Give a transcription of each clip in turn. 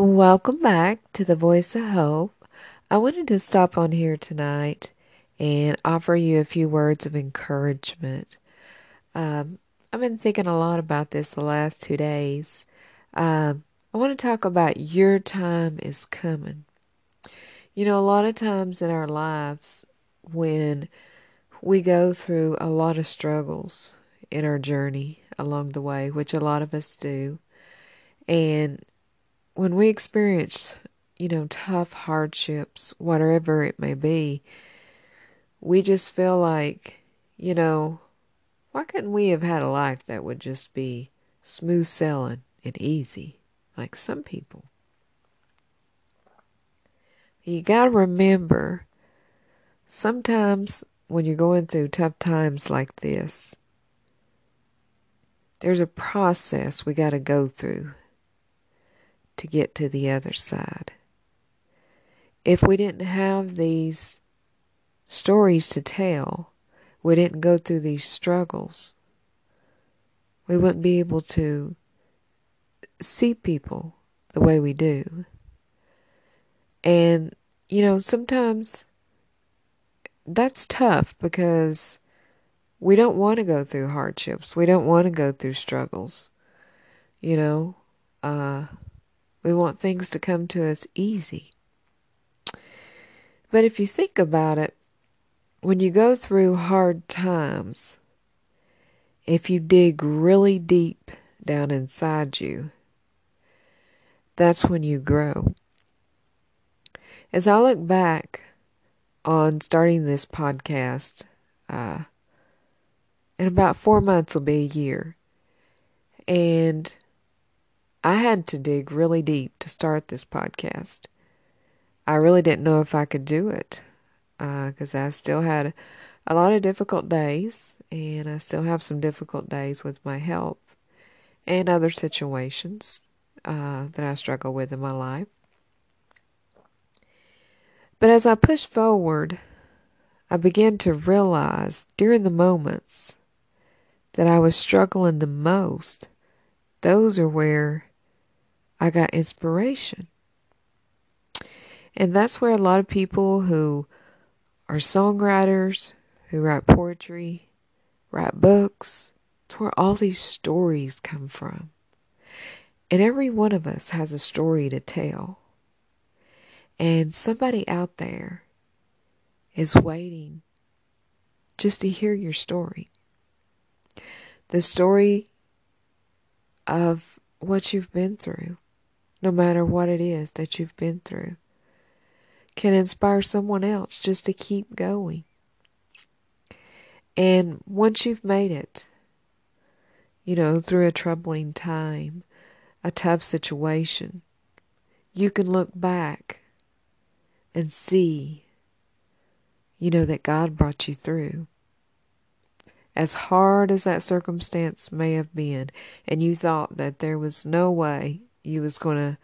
Welcome back to the Voice of Hope. I wanted to stop on here tonight and offer you a few words of encouragement. Um, I've been thinking a lot about this the last two days. Um, I want to talk about your time is coming. You know, a lot of times in our lives, when we go through a lot of struggles in our journey along the way, which a lot of us do, and when we experience, you know, tough hardships, whatever it may be, we just feel like, you know, why couldn't we have had a life that would just be smooth sailing and easy, like some people? You gotta remember, sometimes when you're going through tough times like this, there's a process we gotta go through to get to the other side. If we didn't have these stories to tell, we didn't go through these struggles, we wouldn't be able to see people the way we do. And, you know, sometimes that's tough because we don't want to go through hardships. We don't want to go through struggles. You know, uh, we want things to come to us easy. But if you think about it, when you go through hard times, if you dig really deep down inside you, that's when you grow. As I look back on starting this podcast, uh, in about four months will be a year. And I had to dig really deep to start this podcast. I really didn't know if I could do it because uh, I still had a lot of difficult days, and I still have some difficult days with my health and other situations uh, that I struggle with in my life. But as I pushed forward, I began to realize during the moments that I was struggling the most, those are where I got inspiration. And that's where a lot of people who are songwriters, who write poetry, write books, it's where all these stories come from. And every one of us has a story to tell. And somebody out there is waiting just to hear your story. The story of what you've been through no matter what it is that you've been through, can inspire someone else just to keep going. And once you've made it, you know, through a troubling time, a tough situation, you can look back and see, you know, that God brought you through. As hard as that circumstance may have been, and you thought that there was no way you was going to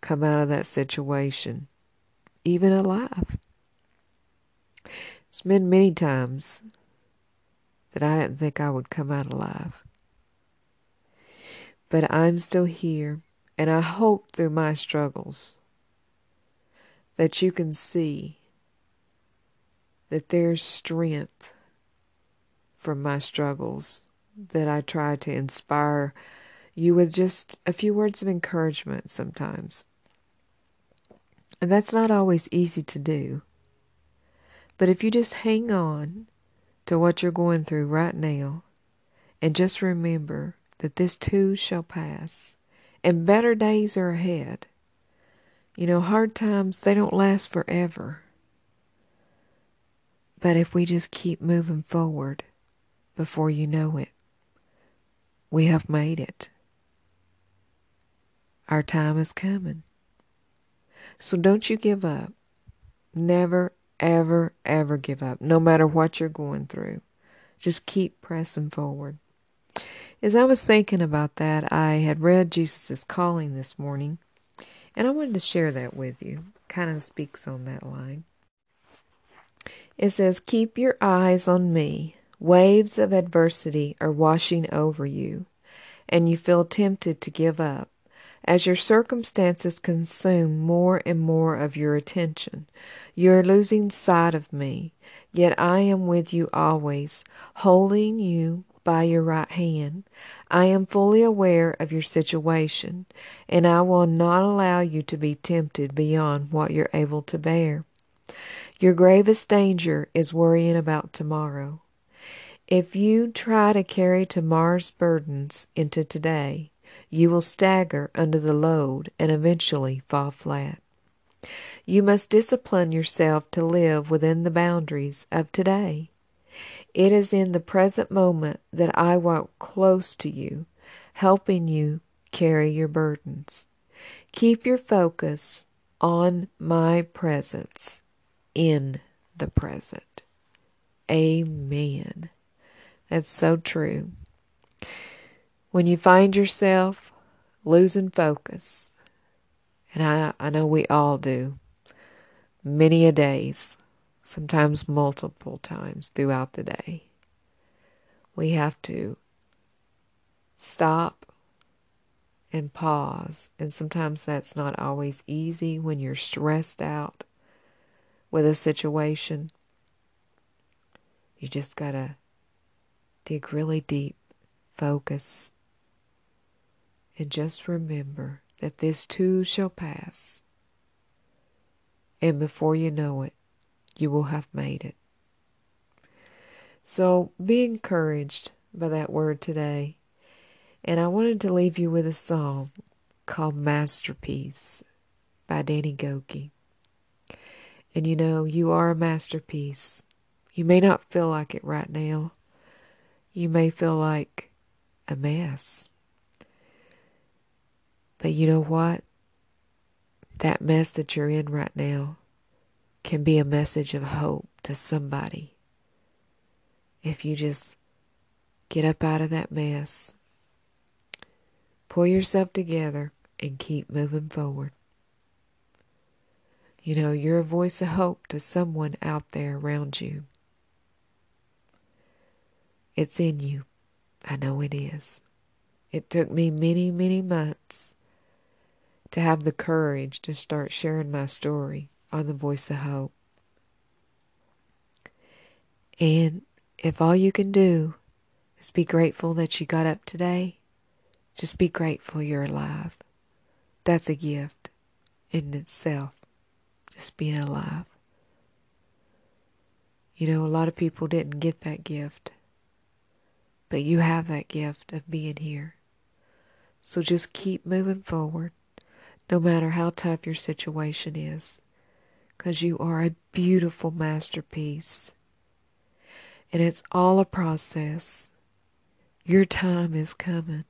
come out of that situation, even alive. It's been many times that I didn't think I would come out alive. But I'm still here, and I hope through my struggles that you can see that there's strength from my struggles that I try to inspire you with just a few words of encouragement sometimes. And that's not always easy to do. But if you just hang on to what you're going through right now and just remember that this too shall pass and better days are ahead. You know, hard times, they don't last forever. But if we just keep moving forward, before you know it, we have made it. Our time is coming. So don't you give up. Never, ever, ever give up, no matter what you're going through. Just keep pressing forward. As I was thinking about that, I had read Jesus' calling this morning, and I wanted to share that with you. Kind of speaks on that line. It says, Keep your eyes on me. Waves of adversity are washing over you, and you feel tempted to give up As your circumstances consume more and more of your attention, you are losing sight of me. Yet I am with you always, holding you by your right hand. I am fully aware of your situation, and I will not allow you to be tempted beyond what you're able to bear. Your gravest danger is worrying about tomorrow. If you try to carry tomorrow's burdens into today, you will stagger under the load and eventually fall flat. You must discipline yourself to live within the boundaries of today. It is in the present moment that I walk close to you, helping you carry your burdens. Keep your focus on my presence in the present. Amen. That's so true. When you find yourself losing focus, and I, I know we all do, many a days, sometimes multiple times throughout the day, we have to stop and pause. And sometimes that's not always easy when you're stressed out with a situation. You just got to dig really deep, focus, and just remember that this too shall pass. And before you know it, you will have made it. So be encouraged by that word today. And I wanted to leave you with a song called Masterpiece by Danny Gokey. And you know, you are a masterpiece. You may not feel like it right now. You may feel like a mess. But you know what? That mess that you're in right now can be a message of hope to somebody. If you just get up out of that mess, pull yourself together, and keep moving forward. You know, you're a voice of hope to someone out there around you. It's in you. I know it is. It took me many, many months to have the courage to start sharing my story on the Voice of Hope. And if all you can do is be grateful that you got up today, just be grateful you're alive. That's a gift in itself just being alive. You know, a lot of people didn't get that gift, but you have that gift of being here. So just keep moving forward, no matter how tough your situation is, because you are a beautiful masterpiece. And it's all a process. Your time is coming.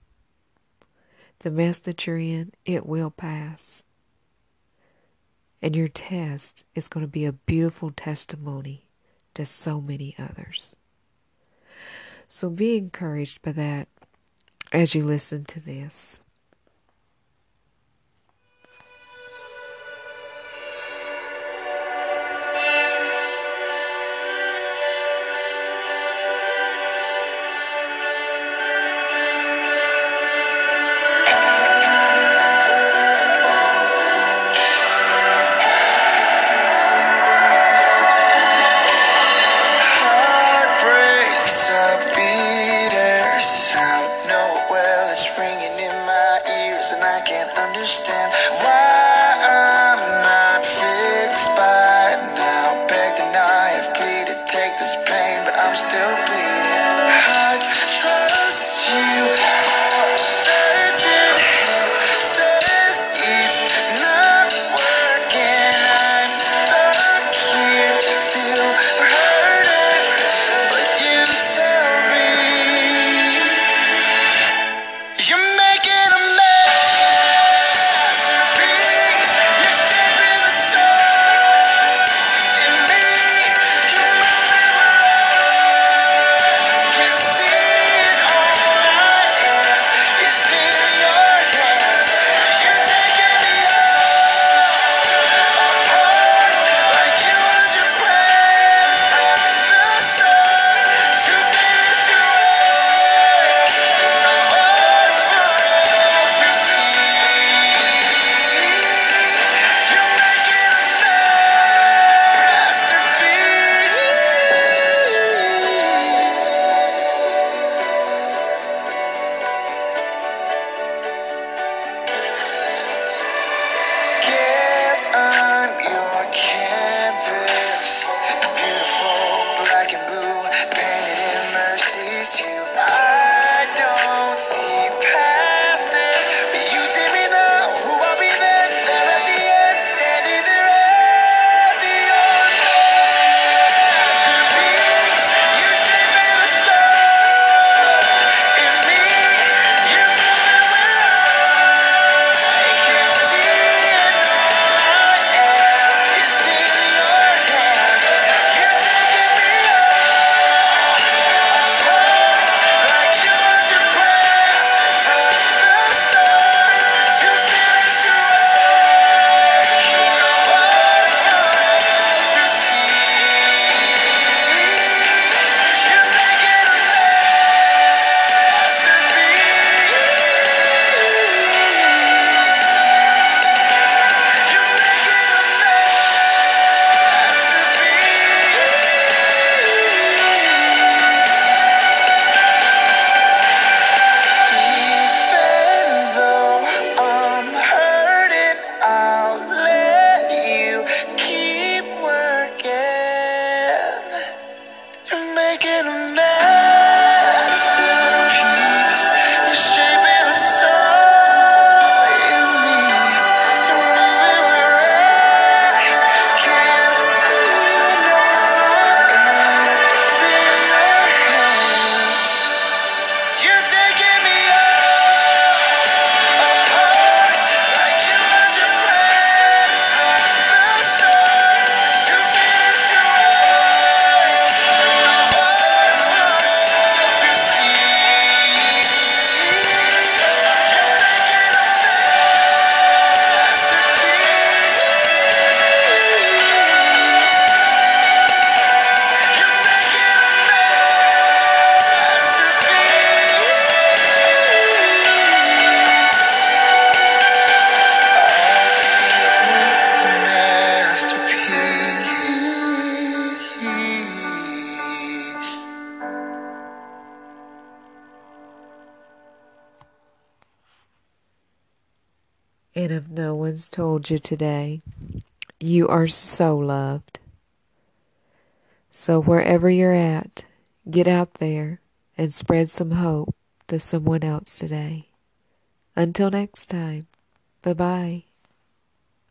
The mess that you're in, it will pass. And your test is going to be a beautiful testimony to so many others. So be encouraged by that as you listen to this. understand why. And if no one's told you today, you are so loved. So wherever you're at, get out there and spread some hope to someone else today. Until next time, bye bye.